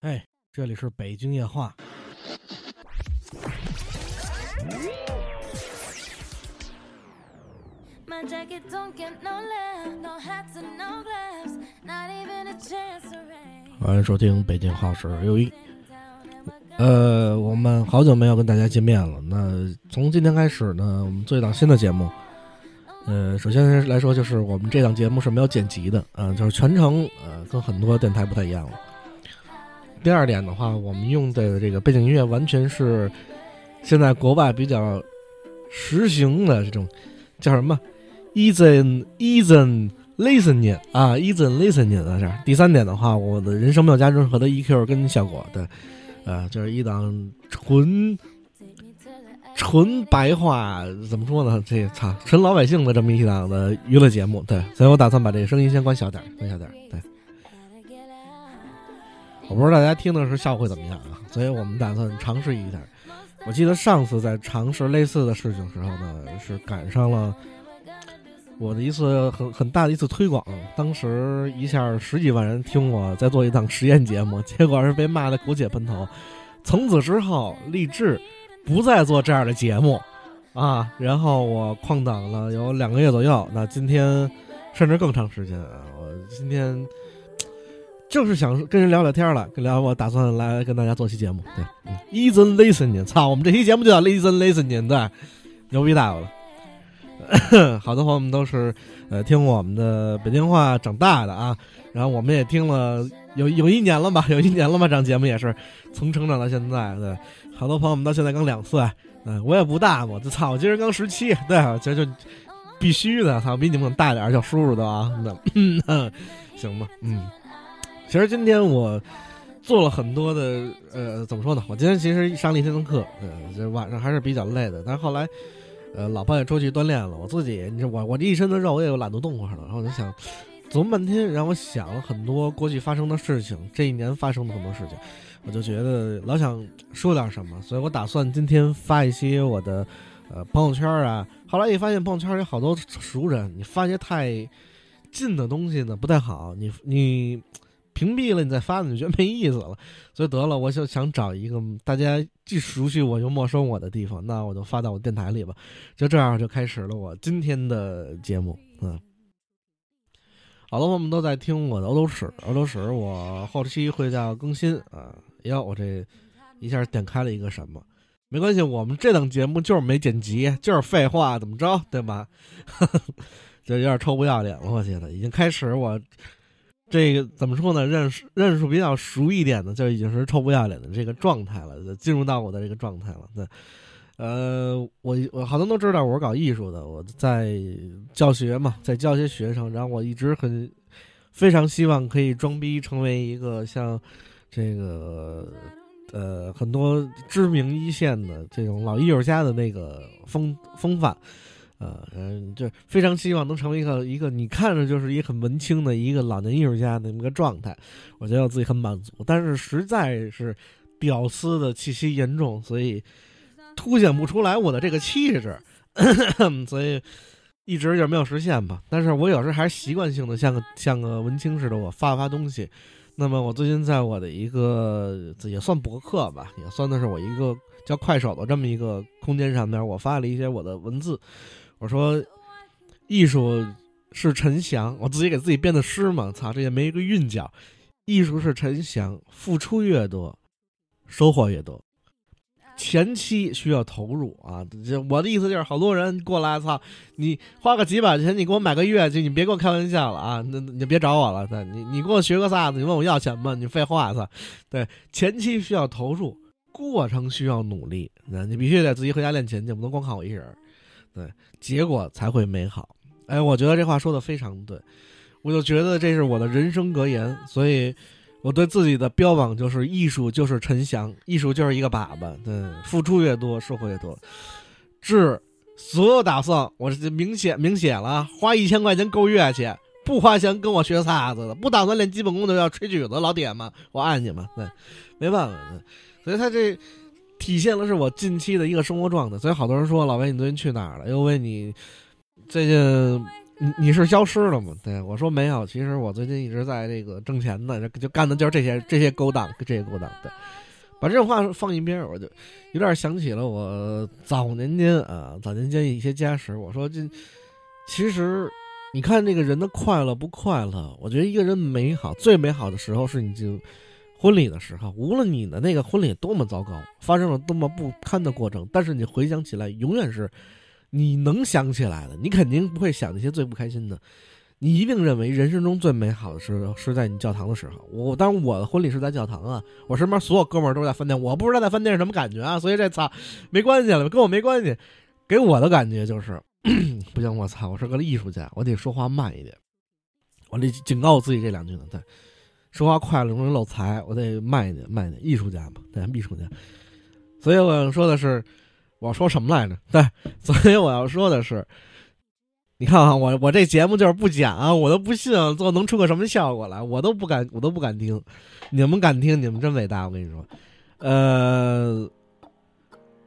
哎，这里是北京夜话。欢迎收听北京好事又一。呃，我们好久没有跟大家见面了。那从今天开始呢，我们做一档新的节目。呃，首先来说，就是我们这档节目是没有剪辑的，嗯，就是全程呃，跟很多电台不太一样了。第二点的话，我们用的这个背景音乐完全是现在国外比较实行的这种叫什么 “easy easy listening” 啊，“easy listening” 在这儿。第三点的话，我的人生没有加任何的 EQ 跟效果的，呃，就是一档纯。纯白话怎么说呢？这操，纯老百姓的这么一档的娱乐节目，对，所以我打算把这个声音先关小点，关小点。对，我不知道大家听的时候效果会怎么样啊？所以我们打算尝试一下。我记得上次在尝试类似的事情时候呢，是赶上了我的一次很很大的一次推广，当时一下十几万人听我在做一档实验节目，结果是被骂的狗血喷头。从此之后，立志。不再做这样的节目，啊，然后我旷档了有两个月左右。那今天甚至更长时间啊！我今天就是想跟人聊聊天了，跟聊我打算来跟大家做期节目。对，Easy listening，操，我们这期节目就叫 Easy listening，对，牛逼大了。好多朋友们都是呃听我们的北京话长大的啊，然后我们也听了有有一年了吧，有一年了吧，这节目也是从成长到现在，对。好多朋友们到现在刚两岁，嗯，我也不大嘛，就操，我今儿刚十七，对，这就必须的，操，比你们大点叫叔叔的啊，那 行吧，嗯，其实今天我做了很多的，呃，怎么说呢？我今天其实上了一天的课，呃，这晚上还是比较累的，但是后来，呃，老婆也出去锻炼了，我自己，你说我我这一身的肉，我也有懒得动会儿了，然后我就想，琢磨半天，让我想了很多过去发生的事情，这一年发生的很多事情。我就觉得老想说点什么，所以我打算今天发一些我的呃朋友圈啊。后来一发现朋友圈有好多熟人，你发些太近的东西呢不太好，你你屏蔽了你再发，你就觉得没意思了。所以得了，我就想找一个大家既熟悉我又陌生我的地方，那我就发到我电台里吧。就这样就开始了我今天的节目。嗯，好多朋友们都在听我的欧洲史，欧洲史我后期会叫更新啊。哟，我这一下点开了一个什么？没关系，我们这档节目就是没剪辑，就是废话，怎么着，对吧？就有点臭不要脸了，我觉得已经开始我这个怎么说呢？认识认识比较熟一点的，就已经是臭不要脸的这个状态了，就进入到我的这个状态了。对，呃，我我好多都知道我是搞艺术的，我在教学嘛，在教一些学生，然后我一直很非常希望可以装逼成为一个像。这个呃，很多知名一线的这种老艺术家的那个风风范，呃嗯，就非常希望能成为一个一个你看着就是一个很文青的一个老年艺术家的那么个状态。我觉得我自己很满足，但是实在是屌丝的气息严重，所以凸显不出来我的这个气质，所以一直就没有实现吧。但是我有时还是习惯性的像个像个文青似的，我发发东西。那么我最近在我的一个也算博客吧，也算的是我一个叫快手的这么一个空间上面，我发了一些我的文字。我说，艺术是陈翔，我自己给自己编的诗嘛，操，这也没一个韵脚。艺术是陈翔，付出越多，收获越多。前期需要投入啊！这我的意思就是，好多人过来，操你花个几百块钱，你给我买个乐器，你别跟我开玩笑了啊！那你就别找我了，对，你你给我学个啥子？你问我要钱吗？你废话，操！对，前期需要投入，过程需要努力，那你必须得自己回家练琴去，不能光靠我一人，对，结果才会美好。哎，我觉得这话说的非常对，我就觉得这是我的人生格言，所以。我对自己的标榜就是艺术就是沉翔，艺术就是一个粑粑，对，付出越多收获越多。致所有打算，我是明显明写了，花一千块钱购乐器，不花钱跟我学啥子的，不打算练基本功的要吹曲子，老铁们，我爱你们，对，没办法，所以他这体现了是我近期的一个生活状态。所以好多人说老魏你最近去哪儿了？又问你最近你你是消失了吗？对我说没有，其实我最近一直在这个挣钱呢，就干的就是这些这些勾当，这些勾当。对，把这种话放一边，我就有点想起了我早年间啊，早年间一些家史。我说这其实你看这个人的快乐不快乐，我觉得一个人美好最美好的时候是你就婚礼的时候，无论你的那个婚礼多么糟糕，发生了多么不堪的过程，但是你回想起来，永远是。你能想起来的，你肯定不会想那些最不开心的。你一定认为人生中最美好的时候是在你教堂的时候。我当然我的婚礼是在教堂啊，我身边所有哥们儿都在饭店，我不知道在饭店是什么感觉啊。所以这操没关系了，跟我没关系。给我的感觉就是，不行，我操，我是个艺术家，我得说话慢一点。我得警告我自己这两句呢，对，说话快了容易漏财，我得慢一点，慢一点。艺术家嘛，对，艺术家。所以我想说的是。我要说什么来着？对，所以我要说的是，你看啊，我我这节目就是不讲啊，我都不信最后能出个什么效果来，我都不敢，我都不敢听。你们敢听，你们真伟大，我跟你说。呃，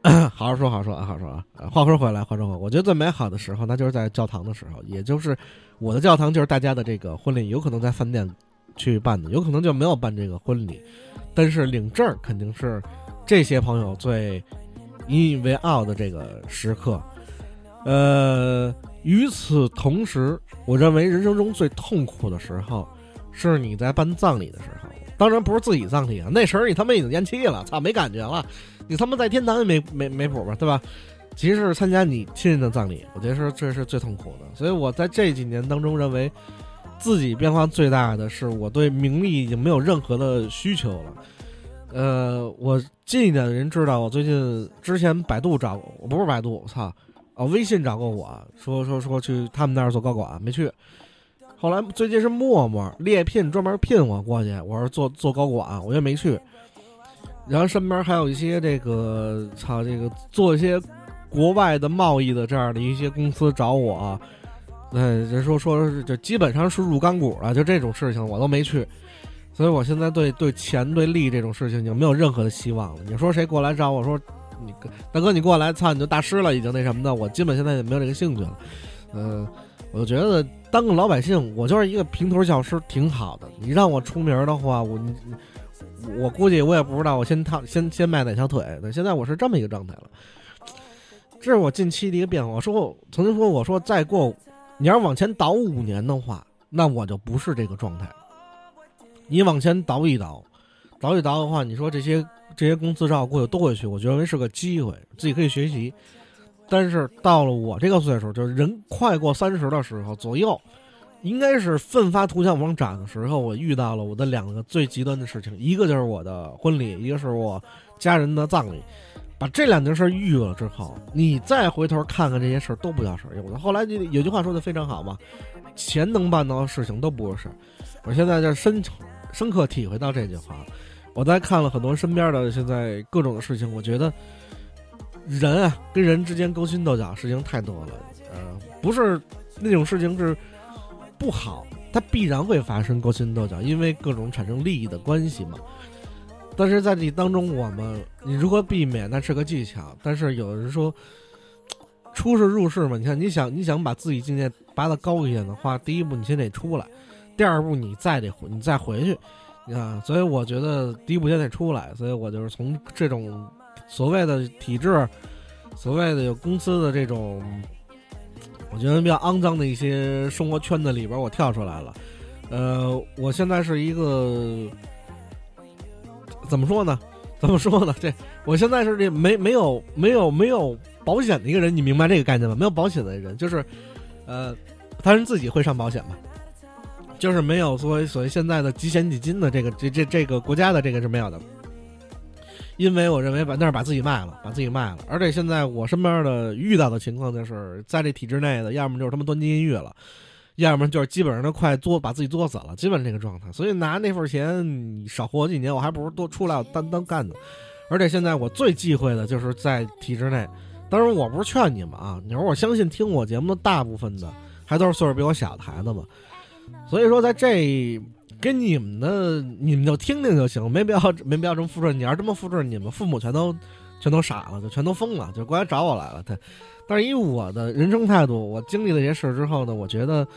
好好说，好说啊，好好说啊。话说回来，话说回来，我觉得最美好的时候，那就是在教堂的时候，也就是我的教堂，就是大家的这个婚礼，有可能在饭店去办的，有可能就没有办这个婚礼，但是领证肯定是这些朋友最。引以为傲的这个时刻，呃，与此同时，我认为人生中最痛苦的时候，是你在办葬礼的时候。当然不是自己葬礼啊，那时候你他妈已经咽气了，操，没感觉了。你他妈在天堂也没没没谱吧，对吧？其实是参加你亲人的葬礼，我觉得是这是最痛苦的。所以我在这几年当中，认为自己变化最大的是，我对名利已经没有任何的需求了。呃，我近一点的人知道，我最近之前百度找我，不是百度，我操，啊，微信找过我说说说去他们那儿做高管，没去。后来最近是陌陌猎聘专门聘我过去，我说做做高管，我也没去。然后身边还有一些这个操这个做一些国外的贸易的这样的一些公司找我，嗯，人说说是就基本上是入钢骨了，就这种事情我都没去。所以，我现在对对钱、对利这种事情已经没有任何的希望了。你说谁过来找我说，你大哥你过来，操你就大师了，已经那什么的，我基本现在也没有这个兴趣了。嗯，我就觉得当个老百姓，我就是一个平头教师，挺好的。你让我出名的话，我我估计我也不知道我先套先先迈哪条腿。那现在我是这么一个状态了，这是我近期的一个变化。我说过，曾经说我说再过，你要往前倒五年的话，那我就不是这个状态。你往前倒一倒，倒一倒的话，你说这些这些公司照过去都会去，我认为是个机会，自己可以学习。但是到了我这个岁数，就是人快过三十的时候左右，应该是奋发图强往涨的时候，我遇到了我的两个最极端的事情，一个就是我的婚礼，一个是我家人的葬礼。把这两件事遇了之后，你再回头看看这些事儿都不叫事儿。我后来就有句话说的非常好嘛，钱能办到的事情都不是事儿。我现在就深深刻体会到这句话，我在看了很多身边的现在各种的事情，我觉得人啊跟人之间勾心斗角事情太多了，呃，不是那种事情是不好，它必然会发生勾心斗角，因为各种产生利益的关系嘛。但是在这当中，我们你如何避免那是个技巧。但是有人说出世入世嘛，你看你想你想把自己境界拔得高一点的话，第一步你先得出来。第二步，你再得，你再回去，啊，所以我觉得第一步先得出来，所以我就是从这种所谓的体制，所谓的有公司的这种，我觉得比较肮脏的一些生活圈子里边，我跳出来了。呃，我现在是一个怎么说呢？怎么说呢？这我现在是这没没有没有没有保险的一个人，你明白这个概念吗？没有保险的人，就是呃，他人自己会上保险吗？就是没有所谓所谓现在的几险几金的这个这这这个国家的这个是没有的，因为我认为把那儿把自己卖了，把自己卖了。而且现在我身边的遇到的情况就是，在这体制内的，要么就是他妈端金玉了，要么就是基本上都快作把自己作死了，基本这个状态。所以拿那份钱少活几年，我还不如多出来单单干呢。而且现在我最忌讳的就是在体制内，当然我不是劝你们啊，你说我相信听我节目的大部分的还都是岁数比我小的孩子们。所以说，在这给你们的，你们就听听就行，没必要没必要这么复制。你要这么复制，你们父母全都全都傻了，就全都疯了，就过来找我来了。他，但是以我的人生态度，我经历了这些事儿之后呢，我觉得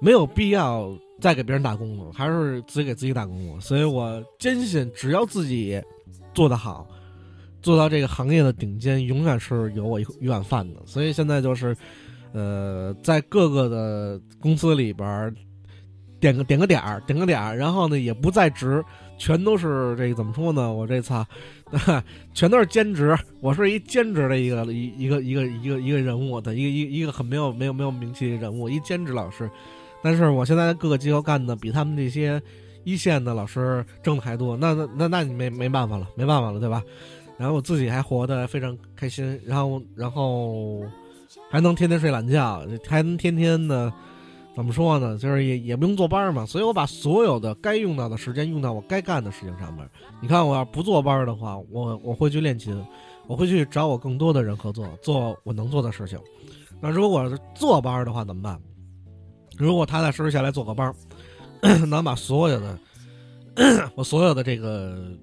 没有必要再给别人打工了，还是自己给自己打工了。所以我坚信，只要自己做得好，做到这个行业的顶尖，永远是有我一碗饭的。所以现在就是，呃，在各个的公司里边点个点个点儿，点个点儿，然后呢也不在职。全都是这个怎么说呢？我这操，全都是兼职。我是一兼职的一个一一个一个一个一个人物的一个一一个很没有没有没有名气的人物，一兼职老师。但是我现在在各个机构干的比他们这些一线的老师挣的还多。那那那那你没没办法了，没办法了，对吧？然后我自己还活得非常开心，然后然后还能天天睡懒觉，还能天天的。怎么说呢？就是也也不用坐班嘛，所以我把所有的该用到的时间用到我该干的事情上面。你看，我要不坐班的话，我我会去练琴，我会去找我更多的人合作，做我能做的事情。那如果是坐班的话怎么办？如果踏踏实实下来做个班，能把所有的 我所有的这个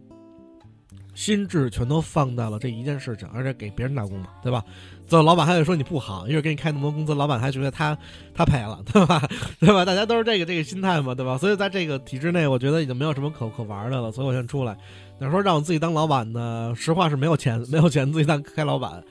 心智全都放在了这一件事情，而且给别人打工嘛，对吧？最后老板还得说你不好，一会儿给你开那么多工资，老板还觉得他他赔了，对吧？对吧？大家都是这个这个心态嘛，对吧？所以在这个体制内，我觉得已经没有什么可可玩的了，所以我先出来。那时候让我自己当老板呢，实话是没有钱，没有钱自己当开老板。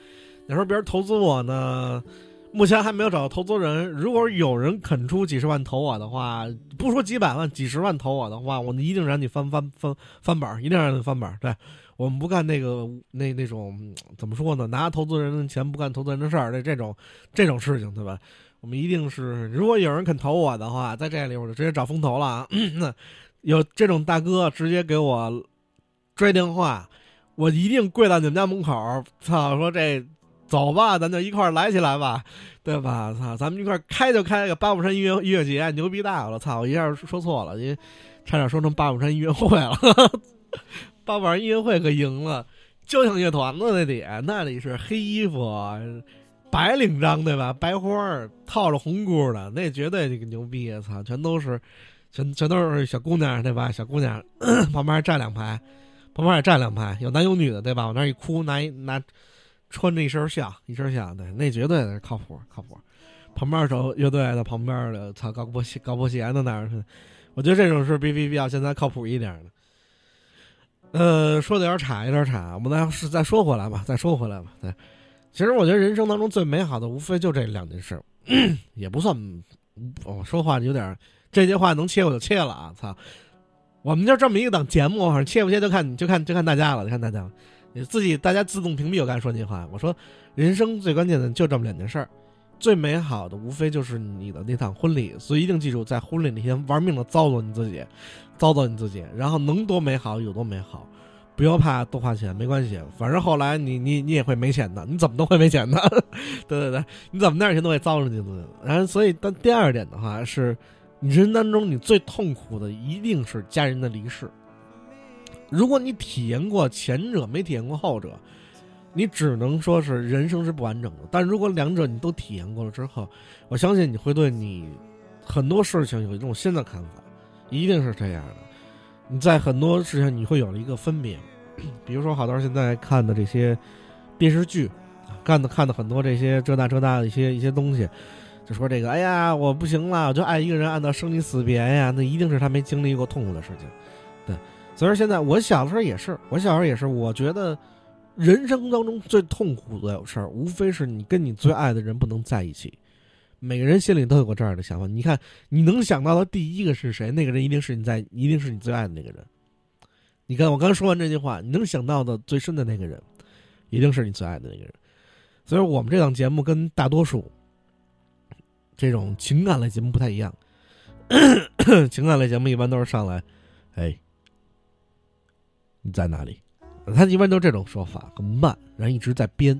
那时候别人投资我呢，目前还没有找到投资人。如果有人肯出几十万投我的话，不说几百万，几十万投我的话，我一定让你翻翻翻翻本，一定让你翻本，对。我们不干那个那那种怎么说呢？拿投资人的钱不干投资人的事儿，这这种这种事情，对吧？我们一定是，如果有人肯投我的话，在这里我就直接找风投了啊！有这种大哥直接给我拽电话，我一定跪到你们家门口，操，说这走吧，咱就一块儿来起来吧，对吧？操，咱们一块儿开就开个八宝山音乐音乐节，牛逼大了！操，我一下说错了，因为差点说成八宝山音乐会了。八宝音乐会可赢了，交响乐团子那得，那里是黑衣服，白领章对吧？白花儿套着红箍的，那绝对这个牛逼！操，全都是，全全都是小姑娘对吧？小姑娘 旁边站两排，旁边也站两排，有男有女的对吧？往那一哭，拿一拿，穿着一身像，一身像，对，那绝对靠谱，靠谱。旁边首乐队的旁边的，操，高波鞋，高波鞋的那儿，我觉得这种是比比比较现在靠谱一点的。呃，说的有点差，有点差。我们再是再说回来吧，再说回来吧。对，其实我觉得人生当中最美好的，无非就这两件事，也不算。我说话有点，这些话能切我就切了啊！操，我们就这么一个档节目，反正切不切就看就看就看大家了，就看大家了。你自己大家自动屏蔽我刚才说那句话。我说，人生最关键的就这么两件事儿，最美好的无非就是你的那场婚礼，所以一定记住，在婚礼那天玩命的糟蹋你自己。糟蹋你自己，然后能多美好有多美好，不要怕多花钱，没关系，反正后来你你你也会没钱的，你怎么都会没钱的，对对对，你怎么那点钱都会糟蹋进去。然后所以，但第二点的话是，你人生当中你最痛苦的一定是家人的离世。如果你体验过前者，没体验过后者，你只能说是人生是不完整的。但如果两者你都体验过了之后，我相信你会对你很多事情有一种新的看法。一定是这样的，你在很多事情你会有了一个分别，比如说好多现在看的这些电视剧，干的看的很多这些这那这那的一些一些东西，就说这个哎呀我不行了，我就爱一个人爱到生离死别呀，那一定是他没经历过痛苦的事情，对。所以说现在我小时候也是，我小时候也是，我觉得人生当中最痛苦的事儿，无非是你跟你最爱的人不能在一起。每个人心里都有过这样的想法。你看，你能想到的第一个是谁？那个人一定是你在，一定是你最爱的那个人。你看，我刚说完这句话，你能想到的最深的那个人，一定是你最爱的那个人。所以，我们这档节目跟大多数这种情感类节目不太一样。情感类节目一般都是上来，哎，你在哪里？他一般都是这种说法，很慢，然后一直在编。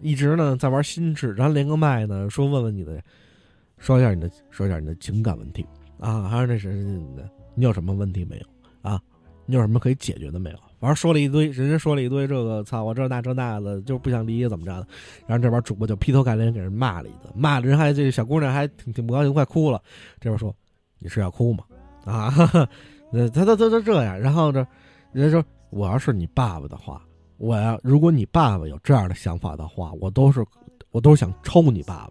一直呢在玩心智，然后连个麦呢，说问问你的，说一下你的，说一下你的情感问题啊，还是那谁，你有什么问题没有啊？你有什么可以解决的没有？反正说了一堆，人家说了一堆这个，操我这那这那的，就不想理解怎么着的。然后这边主播就劈头盖脸给人骂了一顿，骂的人还这小姑娘还挺挺不高兴，快哭了。这边说你是要哭吗？啊，那他他他他这样，然后这人家说我要是你爸爸的话。我呀，如果你爸爸有这样的想法的话，我都是，我都是想抽你爸爸。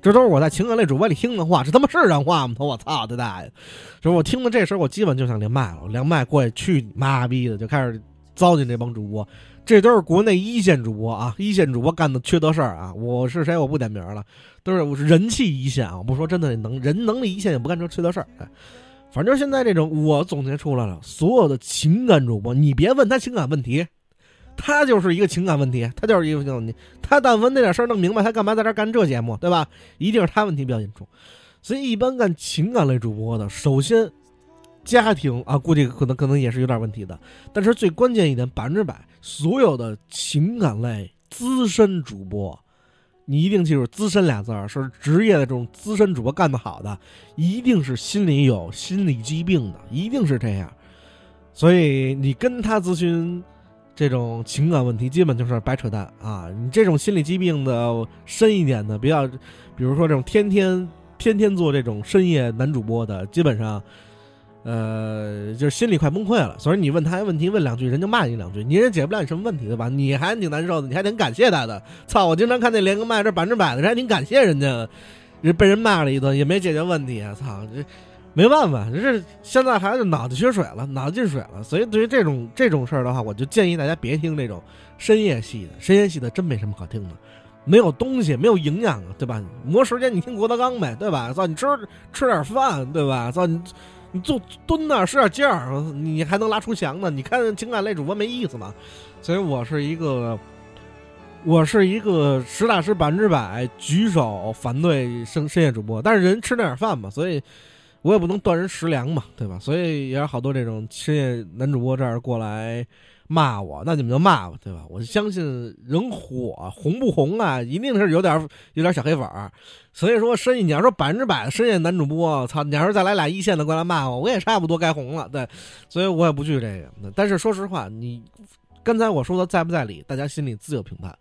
这都是我在情感类主播里听的话，这他妈是人话吗？我操他大爷！就是我听到这时候，我基本就想连麦了，连麦过去去你妈逼的，就开始糟践这帮主播。这都是国内一线主播啊，一线主播干的缺德事儿啊！我是谁？我不点名了，都是我是人气一线啊！我不说真的能人能力一线也不干这缺德事儿。反正现在这种，我总结出来了，所有的情感主播，你别问他情感问题，他就是一个情感问题，他就是一个情感问题。他但凡那点事儿弄明白，他干嘛在这干这节目，对吧？一定是他问题比较严重。所以一般干情感类主播的，首先家庭啊，估计可能可能也是有点问题的。但是最关键一点，百分之百所有的情感类资深主播。你一定记住“资深”俩字儿，是职业的这种资深主播干得好的，一定是心里有心理疾病的，一定是这样。所以你跟他咨询这种情感问题，基本就是白扯淡啊！你这种心理疾病的深一点的，比较，比如说这种天天天天做这种深夜男主播的，基本上。呃，就是心里快崩溃了，所以你问他问题，问两句，人就骂你两句，你也解不了你什么问题，对吧？你还挺难受的，你还挺感谢他的。操，我经常看那连个麦，这百分之百的人还挺感谢人家，人被人骂了一顿，也没解决问题啊。操，这没办法，这现在孩子脑子缺水了，脑子进水了。所以对于这种这种事儿的话，我就建议大家别听这种深夜系的，深夜系的真没什么可听的，没有东西，没有营养啊，对吧？磨时间你听郭德纲呗，对吧？操，你吃吃点饭，对吧？操你。你坐蹲那使点劲儿，你还能拉出翔呢？你看情感类主播没意思吗？所以我是一个，我是一个实打实百分之百举手反对深深夜主播。但是人吃那点饭嘛，所以我也不能断人食粮嘛，对吧？所以也有好多这种深夜男主播这儿过来。骂我，那你们就骂吧，对吧？我相信人火红不红啊，一定是有点有点小黑粉儿。所以说深夜，你要说百分之百的深夜男主播，操！你要是再来俩一线的过来骂我，我也差不多该红了。对，所以我也不惧这个。但是说实话，你刚才我说的在不在理，大家心里自有评判。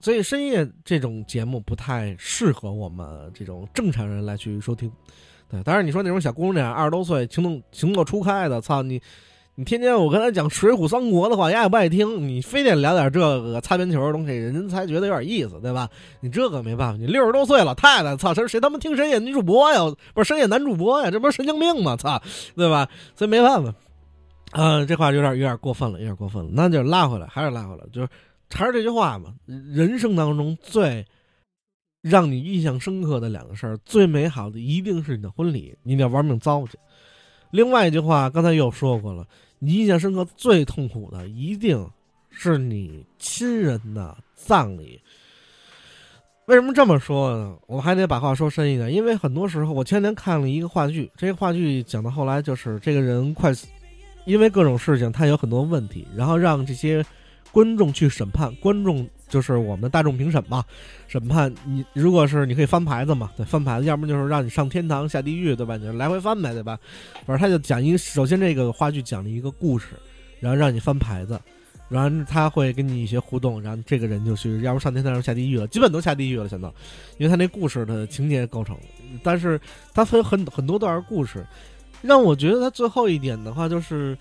所以深夜这种节目不太适合我们这种正常人来去收听。对，当然你说那种小姑娘二十多岁，情窦情窦初开的，操你！你天天我跟他讲《水浒三国》的话，人家也不爱听。你非得聊点这个擦边球的东西，人才觉得有点意思，对吧？你这个没办法，你六十多岁了，太太，操，谁谁他妈听深夜女主播呀？不是深夜男主播呀？这不是神经病吗？操，对吧？所以没办法，嗯，这话有点有点过分了，有点过分了。那就拉回来，还是拉回来，就是还是这句话嘛。人生当中最让你印象深刻的两个事儿，最美好的一定是你的婚礼，你得玩命糟去。另外一句话，刚才又说过了，你印象深刻、最痛苦的，一定是你亲人的葬礼。为什么这么说呢？我还得把话说深一点，因为很多时候，我前两天看了一个话剧，这个话剧讲到后来，就是这个人快死，因为各种事情，他有很多问题，然后让这些观众去审判观众。就是我们的大众评审嘛，审判你，如果是你可以翻牌子嘛，对，翻牌子，要么就是让你上天堂下地狱，对吧？你就来回翻呗，对吧？反正他就讲一，首先这个话剧讲了一个故事，然后让你翻牌子，然后他会跟你一些互动，然后这个人就去，要不上天堂，要不下地狱了，基本都下地狱了，现在，因为他那故事的情节构成，但是他分很很多段故事，让我觉得他最后一点的话就是，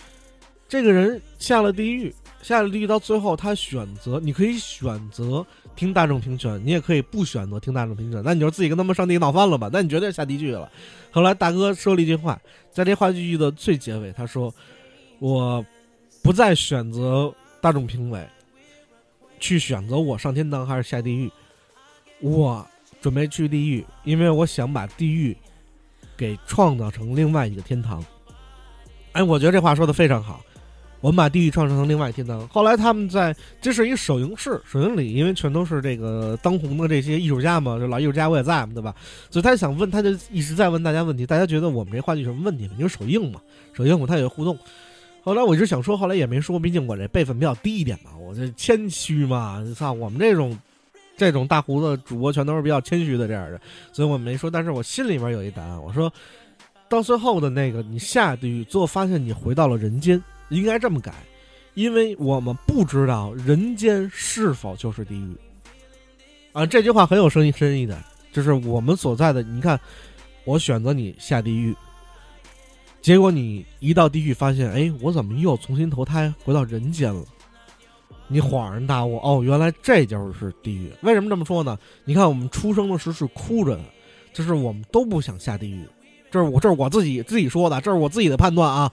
这个人下了地狱。下了地狱到最后，他选择，你可以选择听大众评选，你也可以不选择听大众评选。那你就自己跟他们上地狱闹翻了吧？那你绝对下地狱了。后来大哥说了一句话，在这话剧的最结尾，他说：“我不再选择大众评委，去选择我上天堂还是下地狱。我准备去地狱，因为我想把地狱给创造成另外一个天堂。”哎，我觉得这话说的非常好。我们把地狱创造成另外天堂。后来他们在，这是一首映式，首映礼，因为全都是这个当红的这些艺术家嘛，就老艺术家我也在嘛，对吧？所以他想问，他就一直在问大家问题。大家觉得我们这话剧什么问题吗因为首映嘛，首映嘛，他有互动。后来我一直想说，后来也没说，毕竟我这辈分比较低一点嘛，我这谦虚嘛。操，我们这种这种大胡子主播全都是比较谦虚的这样的，所以我没说。但是我心里面有一答案，我说到最后的那个，你下地狱，最后发现你回到了人间。应该这么改，因为我们不知道人间是否就是地狱。啊，这句话很有深意深意的，就是我们所在的。你看，我选择你下地狱，结果你一到地狱发现，哎，我怎么又重新投胎回到人间了？你恍然大悟，哦，原来这就是地狱。为什么这么说呢？你看，我们出生的时候是哭着的，就是我们都不想下地狱。这是我，这是我自己自己说的，这是我自己的判断啊。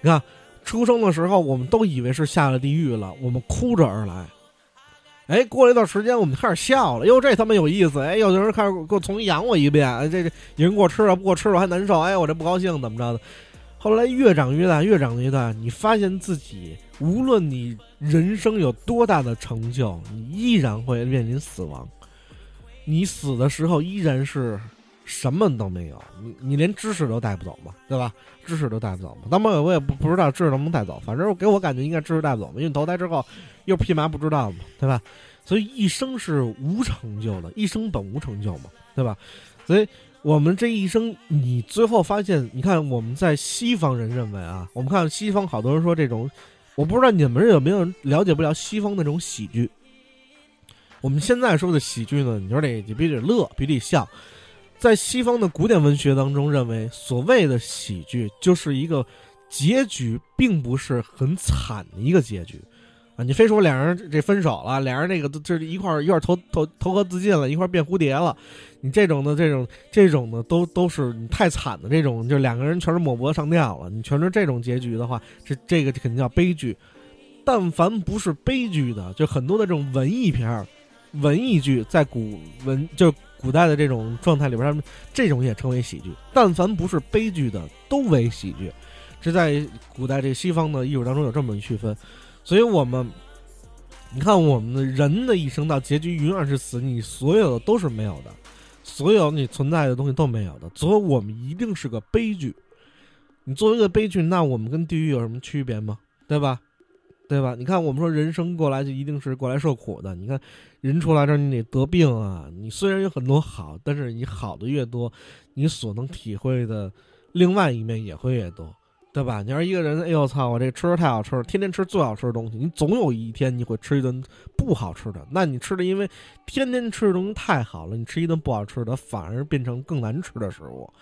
你看，出生的时候我们都以为是下了地狱了，我们哭着而来。哎，过了一段时间，我们开始笑了，哟，这他妈有意思！哎，有的人开始给我重新养我一遍，这这有人给我吃了，不给我吃了还难受，哎，我这不高兴，怎么着的？后来越长越大，越长越大，你发现自己无论你人生有多大的成就，你依然会面临死亡。你死的时候依然是什么都没有，你你连知识都带不走嘛，对吧？知识都带不走嘛。当然我也不不知道知识能不能带走，反正给我感觉应该知识带不走嘛，因为投胎之后又屁嘛不知道嘛，对吧？所以一生是无成就的，一生本无成就嘛，对吧？所以。我们这一生，你最后发现，你看我们在西方人认为啊，我们看西方好多人说这种，我不知道你们有没有了解不了西方那种喜剧。我们现在说的喜剧呢，你说得你必须得乐，必须得笑。在西方的古典文学当中，认为所谓的喜剧就是一个结局并不是很惨的一个结局。啊，你非说两人这分手了，两人那个都这一块一块投投投河自尽了，一块变蝴蝶了，你这种的这种这种的都都是你太惨的这种，就两个人全是抹脖上吊了，你全是这种结局的话，这这个肯定叫悲剧。但凡不是悲剧的，就很多的这种文艺片儿、文艺剧，在古文就古代的这种状态里边，他们这种也称为喜剧。但凡不是悲剧的，都为喜剧。这在古代这西方的艺术当中有这么一区分。所以，我们，你看，我们的人的一生到结局永远是死，你所有的都是没有的，所有你存在的东西都没有的，所以我们一定是个悲剧。你作为一个悲剧，那我们跟地狱有什么区别吗？对吧？对吧？你看，我们说人生过来就一定是过来受苦的。你看，人出来这儿你得得病啊。你虽然有很多好，但是你好的越多，你所能体会的另外一面也会越多。对吧？你要是一个人，哎呦操！我这吃的太好吃了，天天吃最好吃的东西，你总有一天你会吃一顿不好吃的。那你吃的，因为天天吃的东西太好了，你吃一顿不好吃的，反而变成更难吃的食物。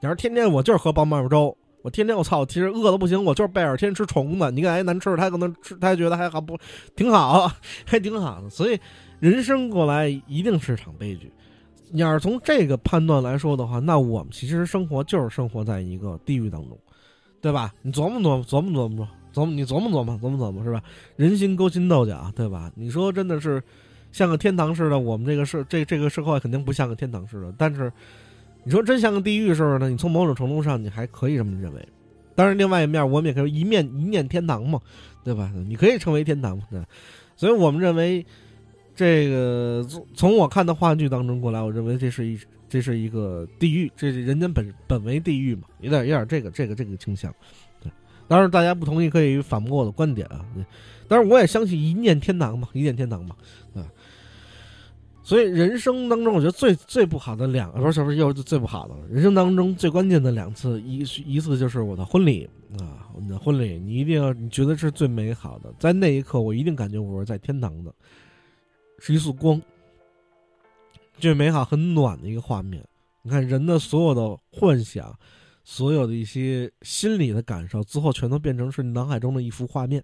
你要是天天我就是喝棒棒粥，我天天我操，其实饿的不行，我就是贝尔天天吃虫子。你看哎难吃，他可能吃，他觉得还好不挺好，还挺好的。所以人生过来一定是场悲剧。你要是从这个判断来说的话，那我们其实生活就是生活在一个地狱当中。对吧？你琢磨琢磨，琢磨琢磨，琢磨你琢磨琢磨，琢磨琢磨是吧？人心勾心斗角，对吧？你说真的是像个天堂似的，我们这个社这这个社会肯定不像个天堂似的。但是你说真像个地狱似的呢？你从某种程度上你还可以这么认为。当然，另外一面我们也可以一面一念天堂嘛，对吧？你可以称为天堂嘛？对。所以我们认为这个从从我看的话剧当中过来，我认为这是一。这是一个地狱，这是人间本本为地狱嘛，有点有点这个这个这个倾向。对，当然大家不同意可以反驳我的观点啊。当然我也相信一念天堂嘛，一念天堂嘛，对？所以人生当中，我觉得最最不好的两个，不是不是又是最不好的了。人生当中最关键的两次，一一次就是我的婚礼啊，我的婚礼，你一定要你觉得是最美好的，在那一刻我一定感觉我是在天堂的，是一束光。最美好、很暖的一个画面。你看，人的所有的幻想，所有的一些心理的感受，最后全都变成是脑海中的一幅画面。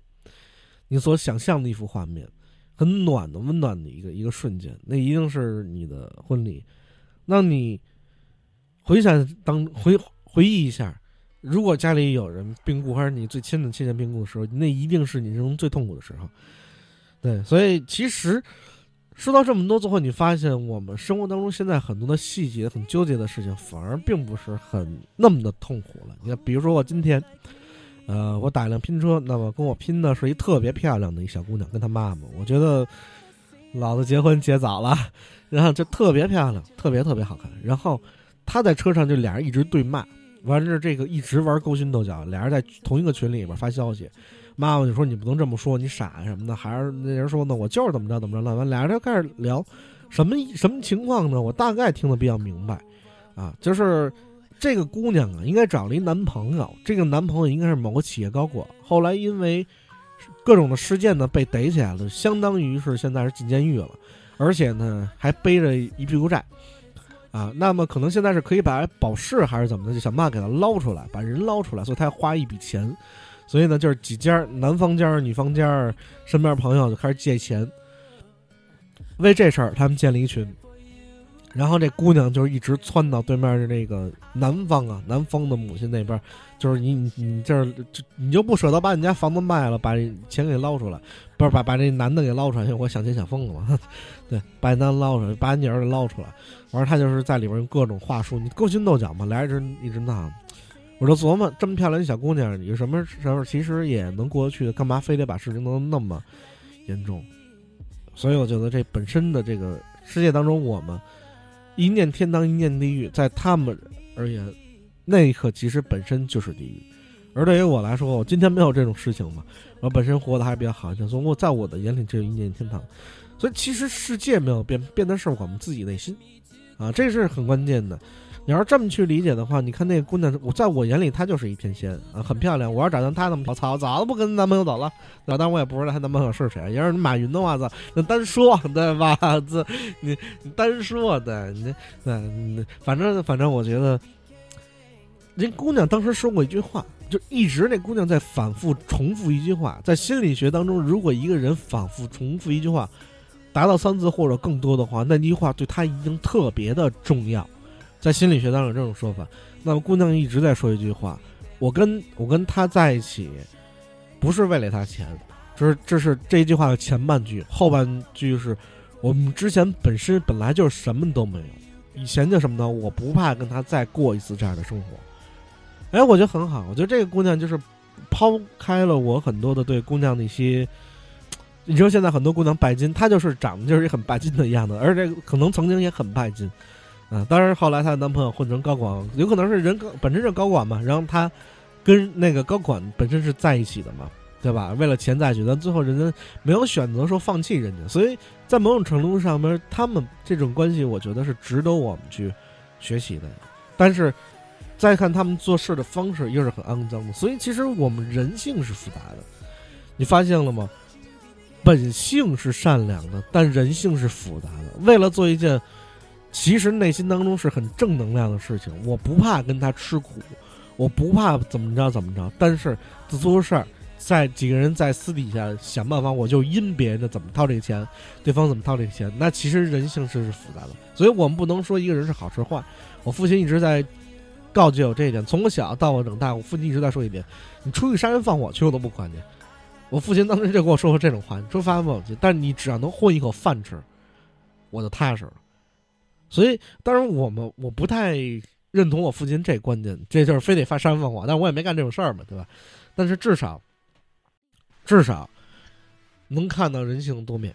你所想象的一幅画面，很暖的、温暖的一个一个瞬间，那一定是你的婚礼。那你回想当回回忆一下，如果家里有人病故，还是你最亲的亲人病故的时候，那一定是你人生最痛苦的时候。对，所以其实。说到这么多，最后你发现我们生活当中现在很多的细节、很纠结的事情，反而并不是很那么的痛苦了。你看，比如说我今天，呃，我打一辆拼车，那么跟我拼的是一特别漂亮的一小姑娘，跟她妈妈。我觉得老子结婚结早了，然后就特别漂亮，特别特别好看。然后她在车上就俩人一直对骂，完事这个一直玩勾心斗角，俩人在同一个群里边发消息。妈妈就说：“你不能这么说，你傻什么的。”还是那人说呢：“我就是怎么着怎么着了。”完，俩人就开始聊，什么什么情况呢？我大概听得比较明白，啊，就是这个姑娘啊，应该找了一男朋友，这个男朋友应该是某个企业高管，后来因为各种的事件呢被逮起来了，相当于是现在是进监狱了，而且呢还背着一屁股债，啊，那么可能现在是可以把保释还是怎么的，就想办法给他捞出来，把人捞出来，所以他要花一笔钱。所以呢，就是几家男方家、女方家身边朋友就开始借钱，为这事儿他们建了一群。然后这姑娘就是一直窜到对面的那个男方啊，男方的母亲那边，就是你你你这就你就不舍得把你家房子卖了，把钱给捞出来，不是把把这男的给捞出来，因为我想钱想疯了嘛，对，把男捞出来，把你女儿给捞出来，完了他就是在里边用各种话术，你勾心斗角嘛，俩人一直闹，我就琢磨这么漂亮一小姑娘，有什么时候其实也能过得去的，干嘛非得把事情弄得那么严重？所以我觉得这本身的这个世界当中，我们。一念天堂，一念地狱，在他们而言，那一刻其实本身就是地狱。而对于我来说，我今天没有这种事情嘛，我本身活得还比较好一些，所以我在我的眼里只有一念天堂。所以其实世界没有变，变的是我们自己内心，啊，这是很关键的。你要是这么去理解的话，你看那个姑娘，我在我眼里她就是一片仙啊，很漂亮。我要长像她那么我操，早都不跟男朋友走了。当然我也不知道她男朋友是谁。要是马云的话，操，那单说对吧？这你你单说的，你那反正反正我觉得，那姑娘当时说过一句话，就一直那姑娘在反复重复一句话。在心理学当中，如果一个人反复重复一句话，达到三次或者更多的话，那句话对他一定特别的重要。在心理学当中有这种说法，那么姑娘一直在说一句话：“我跟我跟他在一起，不是为了他钱，这是这是这一句话的前半句，后半句是我们之前本身本来就是什么都没有，以前就什么呢？我不怕跟他再过一次这样的生活。”哎，我觉得很好，我觉得这个姑娘就是抛开了我很多的对姑娘的一些，你说现在很多姑娘拜金，她就是长得就是一很拜金的样子，而且可能曾经也很拜金。啊，当然，后来她的男朋友混成高管，有可能是人高本身是高管嘛，然后她跟那个高管本身是在一起的嘛，对吧？为了钱在一起，但最后人家没有选择说放弃人家，所以在某种程度上面，他们这种关系，我觉得是值得我们去学习的。但是再看他们做事的方式，又是很肮脏的。所以其实我们人性是复杂的，你发现了吗？本性是善良的，但人性是复杂的。为了做一件。其实内心当中是很正能量的事情，我不怕跟他吃苦，我不怕怎么着怎么着。但是做错事儿，在几个人在私底下想办法，我就阴别人的怎么掏这个钱，对方怎么掏这个钱。那其实人性是是复杂的，所以我们不能说一个人是好是坏。我父亲一直在告诫我这一点，从小到我长大，我父亲一直在说一点：你出去杀人放火去，我都不管你。我父亲当时就跟我说过这种话：你说发不去，但你只要能混一口饭吃，我就踏实了。所以，当然，我们我不太认同我父亲这观点，这就是非得发杀人放火，但我也没干这种事儿嘛，对吧？但是至少，至少能看到人性的多面。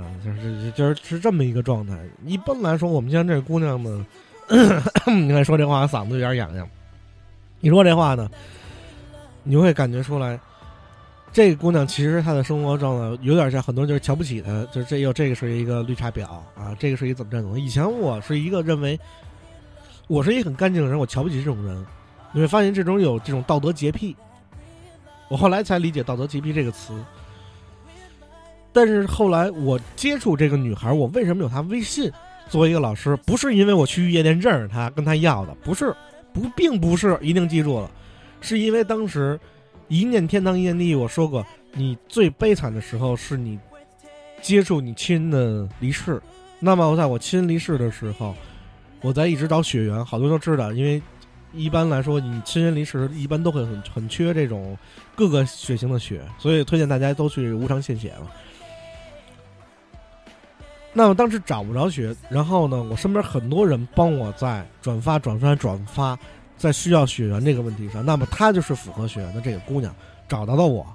啊，就是就是是这么一个状态。一般来说，我们家这姑娘呢，你看说这话嗓子有点痒痒。你说这话呢？你会感觉出来，这个姑娘其实她的生活状态有点像很多人就是瞧不起她，就是这又这个是一个绿茶婊啊，这个是一怎么怎么。以前我是一个认为我是一个很干净的人，我瞧不起这种人。你会发现这种有这种道德洁癖，我后来才理解“道德洁癖”这个词。但是后来我接触这个女孩，我为什么有她微信？作为一个老师，不是因为我去夜店认识她，跟她要的，不是，不，并不是，一定记住了。是因为当时一念天堂一念地狱，我说过，你最悲惨的时候是你接触你亲人的离世。那么我在我亲人离世的时候，我在一直找血缘，好多都知道，因为一般来说你亲人离世一般都会很很缺这种各个血型的血，所以推荐大家都去无偿献血嘛。那么当时找不着血，然后呢，我身边很多人帮我在转发、转发、转发。在需要血缘这个问题上，那么她就是符合血缘的这个姑娘，找到了我，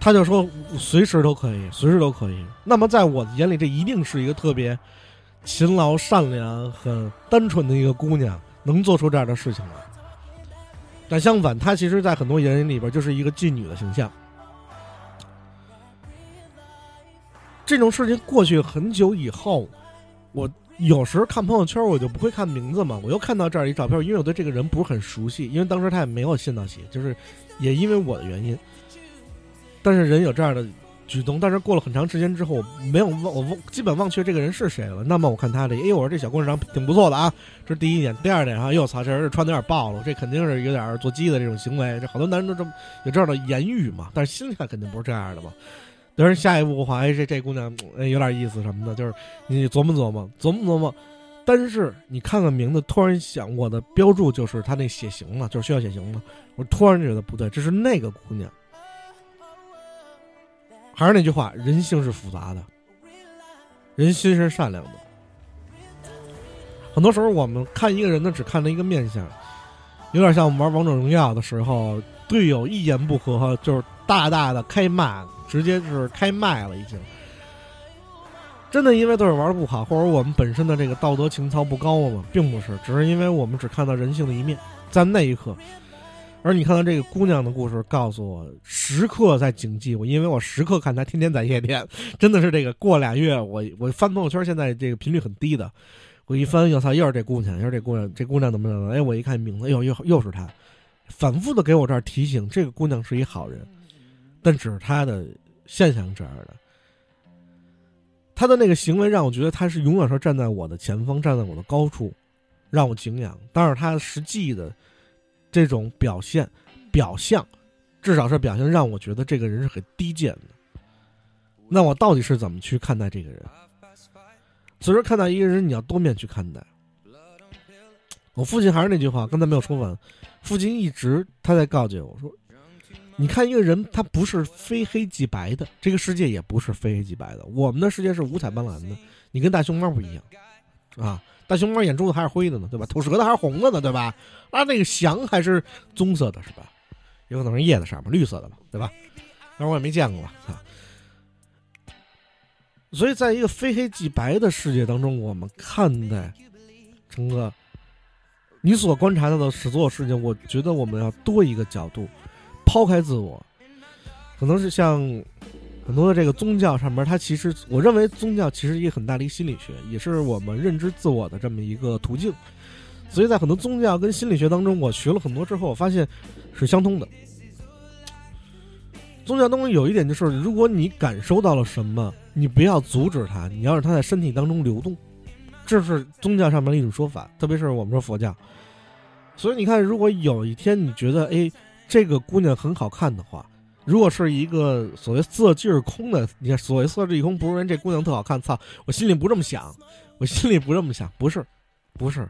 她就说随时都可以，随时都可以。那么在我的眼里，这一定是一个特别勤劳、善良、很单纯的一个姑娘，能做出这样的事情来。但相反，她其实，在很多人里边就是一个妓女的形象。这种事情过去很久以后，我有时候看朋友圈，我就不会看名字嘛。我又看到这儿一照片，因为我对这个人不是很熟悉，因为当时他也没有信到喜，就是也因为我的原因。但是人有这样的举动，但是过了很长时间之后，我没有忘，我忘基本忘却这个人是谁了。那么我看他的，哎，我说这小姑娘挺不错的啊，这是第一点。第二点啊，哟操，这人穿的有点暴露，这肯定是有点做鸡的这种行为。这好多男人都这么有这样的言语嘛，但是心里肯定不是这样的嘛。但是下一步的话，哎，这这姑娘哎有点意思什么的，就是你琢磨琢磨，琢磨琢磨。但是你看看名字，突然想，我的标注就是她那血型嘛，就是需要血型嘛。我突然觉得不对，这是那个姑娘。还是那句话，人性是复杂的，人心是善良的。很多时候我们看一个人呢，只看了一个面相，有点像我们玩王者荣耀的时候，队友一言不合就是大大的开骂。直接是开麦了，已经。真的因为都是玩不好，或者我们本身的这个道德情操不高吗？并不是，只是因为我们只看到人性的一面，在那一刻。而你看到这个姑娘的故事，告诉我时刻在警惕我，因为我时刻看她天天在夜店，真的是这个过俩月，我我翻朋友圈，现在这个频率很低的，我一翻，我操，又是这姑娘，又是这姑娘，这姑娘怎么怎么？哎，我一看名字，又又又是她，反复的给我这儿提醒，这个姑娘是一好人。但只是他的现象这样的，他的那个行为让我觉得他是永远是站在我的前方，站在我的高处，让我敬仰。但是他实际的这种表现、表象，至少是表现，让我觉得这个人是很低贱的。那我到底是怎么去看待这个人？所以说，看待一个人，你要多面去看待。我父亲还是那句话，刚才没有说完。父亲一直他在告诫我说。你看一个人，他不是非黑即白的，这个世界也不是非黑即白的。我们的世界是五彩斑斓的，你跟大熊猫不一样，啊，大熊猫眼珠子还是灰的呢，对吧？吐舌头还是红的呢，对吧？啊，那个翔还是棕色的，是吧？有可能是叶子上面绿色的吧，对吧？但是我也没见过，啊。所以，在一个非黑即白的世界当中，我们看待成哥，你所观察到的所有事情，我觉得我们要多一个角度。抛开自我，可能是像很多的这个宗教上面，它其实我认为宗教其实一个很大的一个心理学，也是我们认知自我的这么一个途径。所以在很多宗教跟心理学当中，我学了很多之后，我发现是相通的。宗教当中有一点就是，如果你感受到了什么，你不要阻止它，你要让它在身体当中流动，这是宗教上面的一种说法。特别是我们说佛教，所以你看，如果有一天你觉得，哎。这个姑娘很好看的话，如果是一个所谓色即是空的，你看所谓色即是空，不是人这姑娘特好看，操，我心里不这么想，我心里不这么想，不是，不是，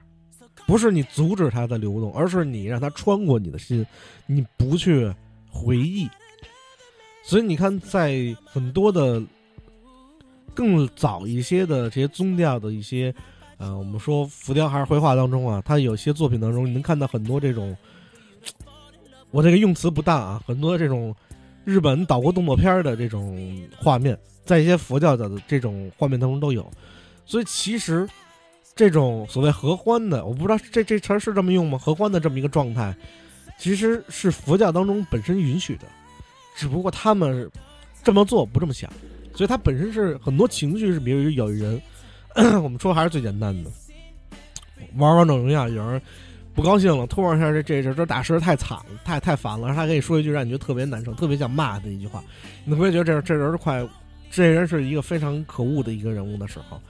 不是你阻止她的流动，而是你让她穿过你的心，你不去回忆。所以你看，在很多的更早一些的这些宗教的一些，呃，我们说浮雕还是绘画当中啊，它有些作品当中，你能看到很多这种。我这个用词不当啊，很多这种日本岛国动作片的这种画面，在一些佛教的这种画面当中都有，所以其实这种所谓合欢的，我不知道这 这词是这么用吗？合欢的这么一个状态，其实是佛教当中本身允许的，只不过他们这么做不这么想，所以它本身是很多情绪是，比如有人，我们说还是最简单的，玩王者荣耀有人。不高兴了，突然一下，这这这这打师太惨了，太太烦了。他跟你说一句让你觉得特别难受、特别想骂的一句话，你会觉得这这人快，这人是一个非常可恶的一个人物的时候。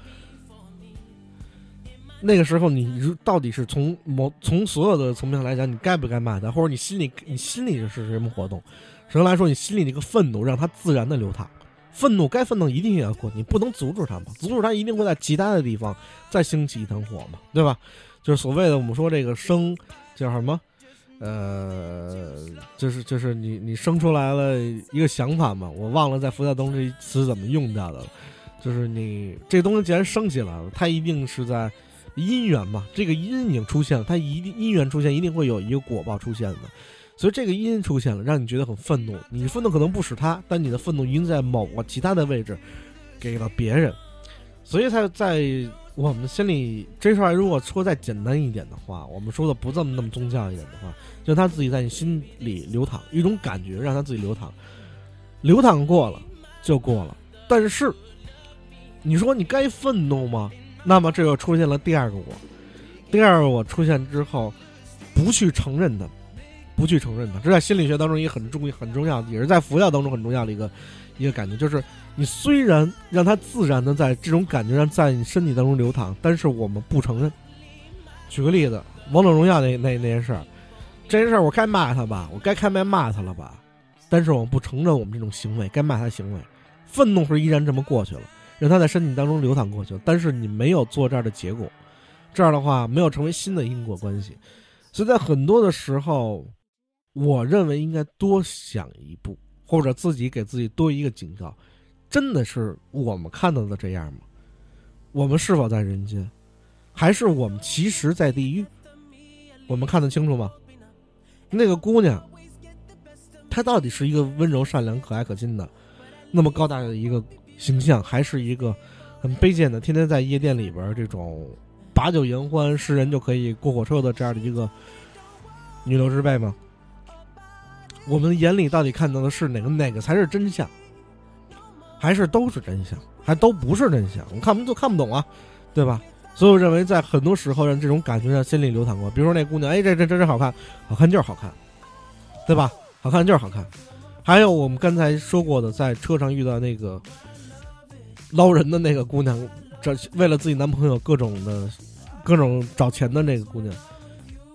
那个时候，你到底是从某从所有的层面上来讲，你该不该骂他，或者你心里你心里是什么活动？首先来说，你心里那个愤怒让他自然的流淌，愤怒该愤怒一定要过，你不能阻止他嘛，阻止他一定会在其他的地方再兴起一团火嘛，对吧？就是所谓的我们说这个生叫什么？呃，就是就是你你生出来了一个想法嘛，我忘了在佛教中这词怎么用掉的了。就是你这东西既然升起来了，它一定是在因缘嘛，这个因已经出现了，它一定因缘出现，一定会有一个果报出现的。所以这个因出现了，让你觉得很愤怒。你愤怒可能不使他，但你的愤怒已经在某个其他的位置给了别人。所以他在我们心里这事儿，如果说再简单一点的话，我们说的不这么那么宗教一点的话，就他自己在你心里流淌一种感觉，让他自己流淌，流淌过了就过了。但是你说你该愤怒吗？那么这又出现了第二个我，第二个我出现之后，不去承认它。不去承认它，这在心理学当中也很重很重要，也是在佛教当中很重要的一个一个感觉，就是你虽然让它自然的在这种感觉上在你身体当中流淌，但是我们不承认。举个例子，王者荣耀那那那件事儿，这件事儿我该骂他吧，我该开麦骂他了吧，但是我们不承认我们这种行为，该骂他行为，愤怒是依然这么过去了，让他在身体当中流淌过去了，但是你没有做这儿的结果，这样的话没有成为新的因果关系，所以在很多的时候。我认为应该多想一步，或者自己给自己多一个警告。真的是我们看到的这样吗？我们是否在人间，还是我们其实在地狱？我们看得清楚吗？那个姑娘，她到底是一个温柔、善良、可爱、可亲的，那么高大的一个形象，还是一个很卑贱的，天天在夜店里边这种把酒言欢、是人就可以过火车的这样的一个女流之辈吗？我们眼里到底看到的是哪个？哪个才是真相？还是都是真相？还都不是真相？我看不都看不懂啊，对吧？所以我认为，在很多时候，让这种感觉在心里流淌过。比如说那姑娘，哎，这这这是好看，好看就是好看，对吧？好看就是好看。还有我们刚才说过的，在车上遇到那个捞人的那个姑娘，这为了自己男朋友各种的、各种找钱的那个姑娘。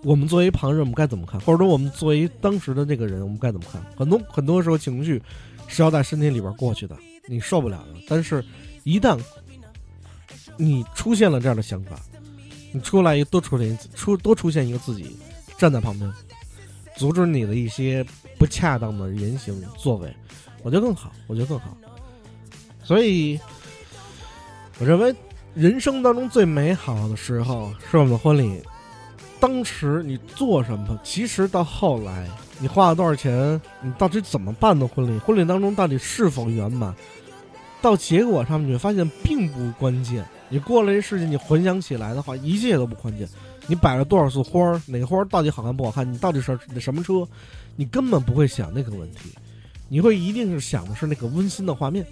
我们作为旁人，我们该怎么看？或者说，我们作为当时的那个人，我们该怎么看？很多很多时候，情绪是要在身体里边过去的，你受不了了。但是，一旦你出现了这样的想法，你出来一多出现出多出现一个自己站在旁边，阻止你的一些不恰当的言行作为，我觉得更好，我觉得更好。所以，我认为人生当中最美好的时候是我们的婚礼。当时你做什么？其实到后来，你花了多少钱？你到底怎么办的婚礼？婚礼当中到底是否圆满？到结果上面，你会发现并不关键。你过了这事情，你回想起来的话，一切都不关键。你摆了多少束花儿？哪个花儿到底好看不好看？你到底是那什么车？你根本不会想那个问题，你会一定是想的是那个温馨的画面。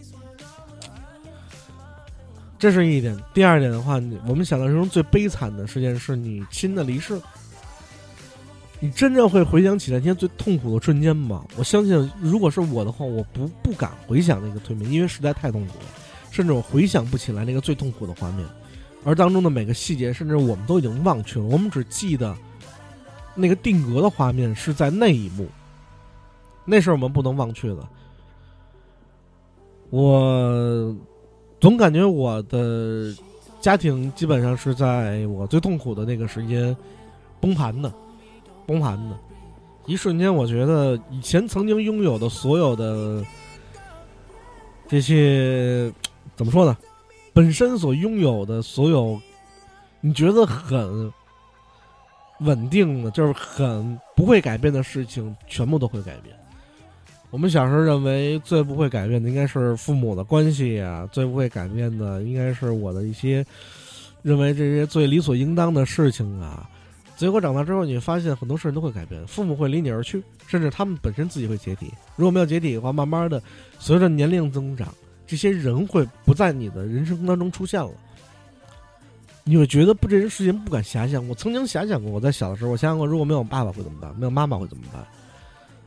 这是一点。第二点的话，我们想到人生最悲惨的事件是你亲的离世。你真正会回想起那天最痛苦的瞬间吗？我相信，如果是我的话，我不不敢回想那个催眠，因为实在太痛苦了，甚至我回想不起来那个最痛苦的画面，而当中的每个细节，甚至我们都已经忘却了。我们只记得那个定格的画面是在那一幕，那是我们不能忘却的。我。总感觉我的家庭基本上是在我最痛苦的那个时间崩盘的，崩盘的。一瞬间，我觉得以前曾经拥有的所有的这些怎么说呢？本身所拥有的所有，你觉得很稳定的，就是很不会改变的事情，全部都会改变。我们小时候认为最不会改变的应该是父母的关系呀，最不会改变的应该是我的一些认为这些最理所应当的事情啊。结果长大之后，你发现很多事情都会改变，父母会离你而去，甚至他们本身自己会解体。如果没有解体的话，慢慢的随着年龄增长，这些人会不在你的人生当中出现了。你会觉得不，这些事情不敢遐想。我曾经遐想过，我在小的时候，我想想过，如果没有爸爸会怎么办？没有妈妈会怎么办？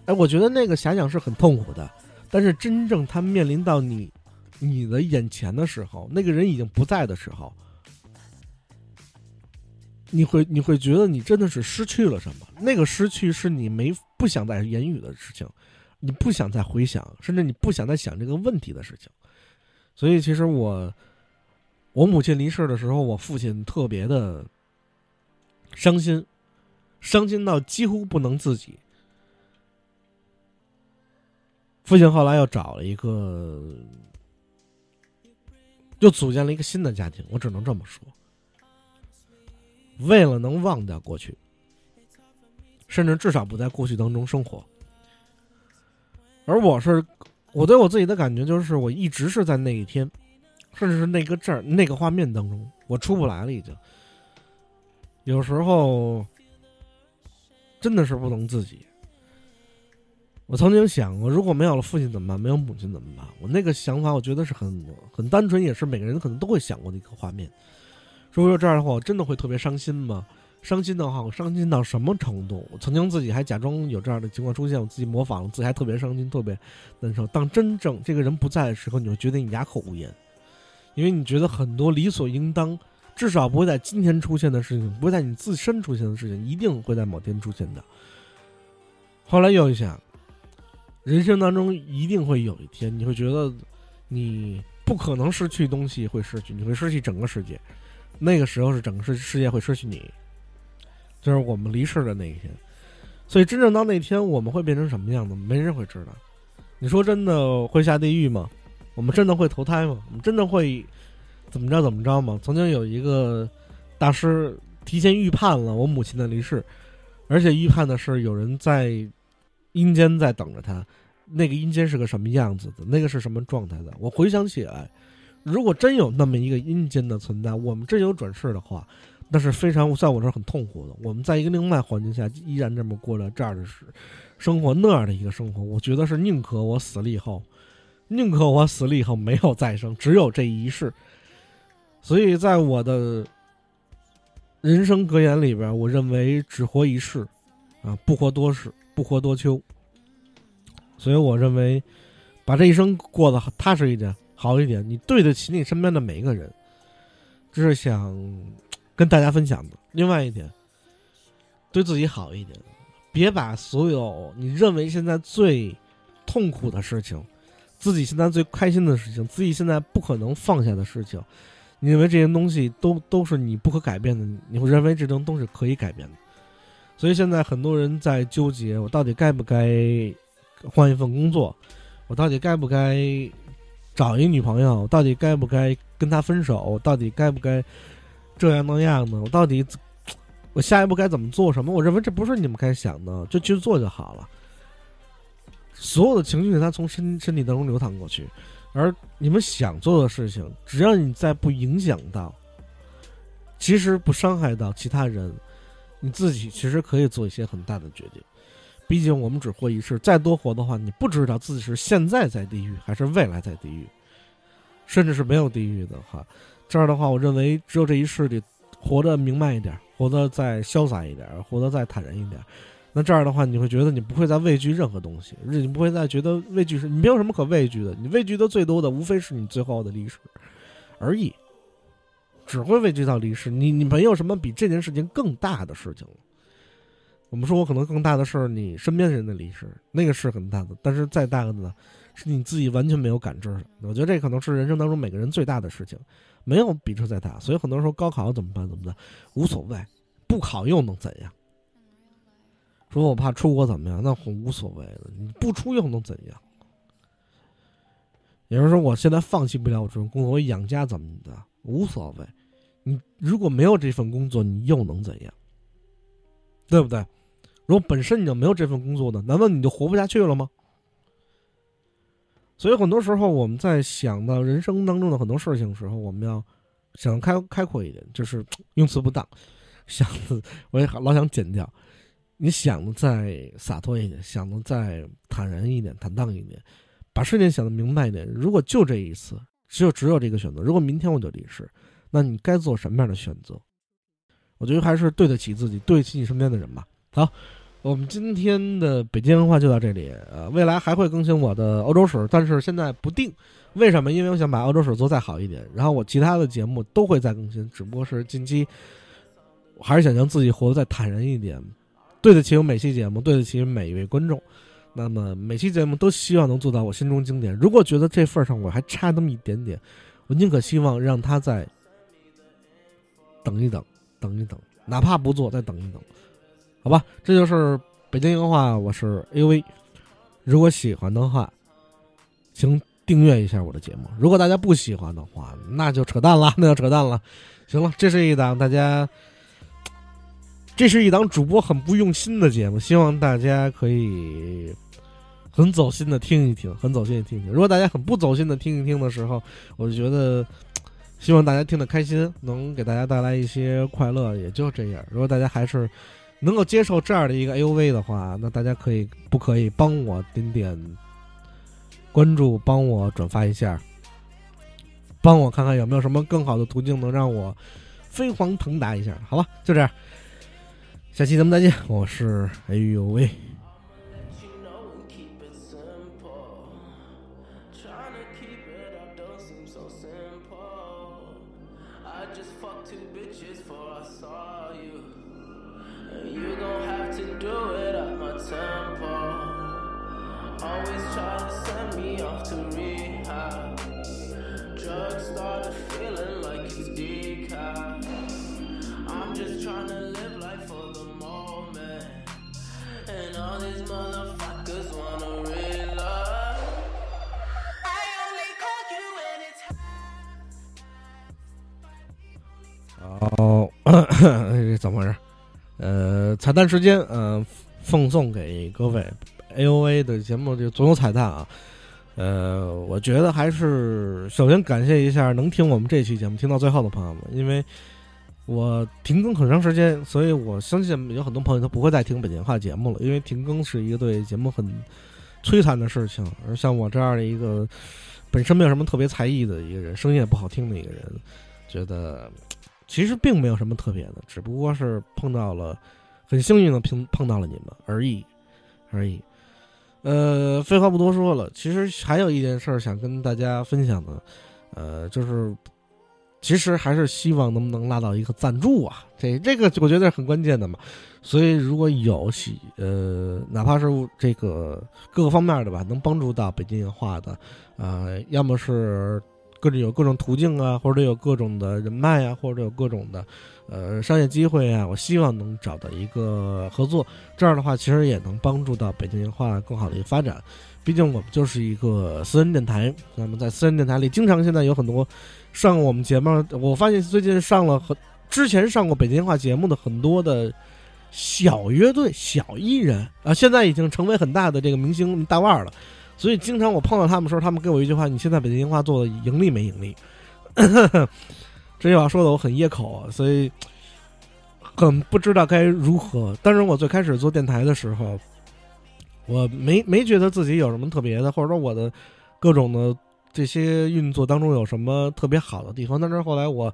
哎，我觉得那个遐想是很痛苦的，但是真正他面临到你，你的眼前的时候，那个人已经不在的时候，你会你会觉得你真的是失去了什么？那个失去是你没不想再言语的事情，你不想再回想，甚至你不想再想这个问题的事情。所以，其实我我母亲离世的时候，我父亲特别的伤心，伤心到几乎不能自己。父亲后来又找了一个，又组建了一个新的家庭。我只能这么说。为了能忘掉过去，甚至至少不在过去当中生活。而我是，我对我自己的感觉就是，我一直是在那一天，甚至是那个这儿那个画面当中，我出不来了，已经。有时候真的是不能自己。我曾经想过，如果没有了父亲怎么办？没有母亲怎么办？我那个想法，我觉得是很很单纯，也是每个人可能都会想过的一个画面。如果说这样的话，我真的会特别伤心吗？伤心的话，我伤心到什么程度？我曾经自己还假装有这样的情况出现，我自己模仿，自己还特别伤心，特别难受。当真正这个人不在的时候，你会觉得你哑口无言，因为你觉得很多理所应当。至少不会在今天出现的事情，不会在你自身出现的事情，一定会在某天出现的。后来又一想，人生当中一定会有一天，你会觉得你不可能失去东西，会失去，你会失去整个世界。那个时候是整个世世界会失去你，就是我们离世的那一天。所以真正到那天，我们会变成什么样子，没人会知道。你说真的会下地狱吗？我们真的会投胎吗？我们真的会？怎么着怎么着吗？曾经有一个大师提前预判了我母亲的离世，而且预判的是有人在阴间在等着他。那个阴间是个什么样子的？那个是什么状态的？我回想起来，如果真有那么一个阴间的存在，我们真有转世的话，那是非常在我这儿很痛苦的。我们在一个另外环境下依然这么过了这样的生生活，那样的一个生活，我觉得是宁可我死了以后，宁可我死了以后没有再生，只有这一世。所以在我的人生格言里边，我认为只活一世，啊，不活多世，不活多秋。所以我认为，把这一生过得踏实一点，好一点，你对得起你身边的每一个人，这是想跟大家分享的。另外一点，对自己好一点，别把所有你认为现在最痛苦的事情，自己现在最开心的事情，自己现在不可能放下的事情。你认为这些东西都都是你不可改变的，你会认为这种都是可以改变的，所以现在很多人在纠结：我到底该不该换一份工作？我到底该不该找一女朋友？我到底该不该跟他分手？我到底该不该这样那样的？我到底我下一步该怎么做什么？我认为这不是你们该想的，就去做就好了。所有的情绪，它从身身体当中流淌过去。而你们想做的事情，只要你在不影响到，其实不伤害到其他人，你自己其实可以做一些很大的决定。毕竟我们只活一世，再多活的话，你不知道自己是现在在地狱还是未来在地狱，甚至是没有地狱的话，这样的话，我认为只有这一世里活得明白一点，活得再潇洒一点，活得再坦然一点。那这样的话，你会觉得你不会再畏惧任何东西，你不会再觉得畏惧是你没有什么可畏惧的。你畏惧的最多的，无非是你最后的历史而已，只会畏惧到历史。你你没有什么比这件事情更大的事情了。我们说我可能更大的是你身边人的历史，那个是很大的，但是再大的呢，是你自己完全没有感知的。我觉得这可能是人生当中每个人最大的事情，没有比这再大。所以很多人说高考怎么办？怎么办？无所谓，不考又能怎样？说我怕出国怎么样？那我无所谓的，你不出又能怎样？也就是说，我现在放弃不了我这份工作，我养家怎么的？无所谓。你如果没有这份工作，你又能怎样？对不对？如果本身你就没有这份工作呢，难道你就活不下去了吗？所以很多时候我们在想到人生当中的很多事情的时候，我们要想开开阔一点，就是 用词不当，想我也老想剪掉。你想的再洒脱一点，想的再坦然一点、坦荡一点，把事情想的明白一点。如果就这一次，只有只有这个选择。如果明天我就离世，那你该做什么样的选择？我觉得还是对得起自己，对得起你身边的人吧。好，我们今天的北京文化就到这里。呃，未来还会更新我的欧洲史，但是现在不定。为什么？因为我想把欧洲史做再好一点。然后我其他的节目都会再更新，只不过是近期，我还是想让自己活得再坦然一点。对得起我每期节目，对得起每一位观众。那么每期节目都希望能做到我心中经典。如果觉得这份上我还差那么一点点，我宁可希望让他再等一等，等一等，哪怕不做，再等一等，好吧？这就是北京话话，我是 A V。如果喜欢的话，请订阅一下我的节目。如果大家不喜欢的话，那就扯淡了，那就扯淡了。行了，这是一档大家。这是一档主播很不用心的节目，希望大家可以很走心的听一听，很走心的听一听。如果大家很不走心的听一听的时候，我就觉得希望大家听得开心，能给大家带来一些快乐，也就这样。如果大家还是能够接受这样的一个 A U V 的话，那大家可以不可以帮我点点关注，帮我转发一下，帮我看看有没有什么更好的途径能让我飞黄腾达一下？好吧，就这样。下期咱们再见，我是哎呦喂。这 怎么回事？呃，彩蛋时间，嗯，奉送给各位 A O A 的节目，就总有彩蛋啊。呃，我觉得还是首先感谢一下能听我们这期节目听到最后的朋友们，因为我停更很长时间，所以我相信有很多朋友他不会再听北京话节目了，因为停更是一个对节目很摧残的事情。而像我这样的一个本身没有什么特别才艺的一个人，声音也不好听的一个人，觉得。其实并没有什么特别的，只不过是碰到了，很幸运的碰碰到了你们而已，而已。呃，废话不多说了，其实还有一件事想跟大家分享的，呃，就是其实还是希望能不能拉到一个赞助啊，这这个我觉得很关键的嘛。所以如果有喜呃，哪怕是这个各个方面的吧，能帮助到北京话的，呃，要么是。各种有各种途径啊，或者有各种的人脉啊，或者有各种的，呃，商业机会啊。我希望能找到一个合作，这样的话，其实也能帮助到北京文化更好的一个发展。毕竟我们就是一个私人电台，那么在私人电台里，经常现在有很多上我们节目。我发现最近上了很之前上过北京话节目的很多的小乐队、小艺人啊，现在已经成为很大的这个明星大腕了。所以经常我碰到他们时候，他们给我一句话：“你现在北京樱花做的盈利没盈利？” 这句话说的我很噎口，所以很不知道该如何。但是我最开始做电台的时候，我没没觉得自己有什么特别的，或者说我的各种的这些运作当中有什么特别好的地方。但是后来我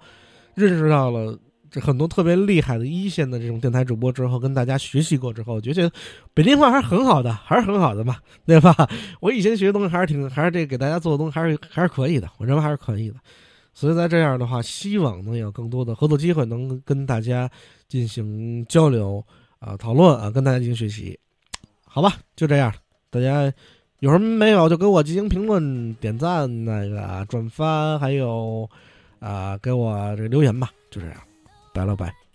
认识到了。这很多特别厉害的一线的这种电台主播之后，跟大家学习过之后，觉得北京话还是很好的，还是很好的嘛，对吧？我以前学的东西还是挺，还是这给大家做的东西还是还是可以的，我认为还是可以的。所以在这样的话，希望能有更多的合作机会，能跟大家进行交流啊、讨论啊，跟大家进行学习。好吧，就这样，大家有什么没有就给我进行评论、点赞、那个转发，还有啊给我这个留言吧，就这样。拜了拜。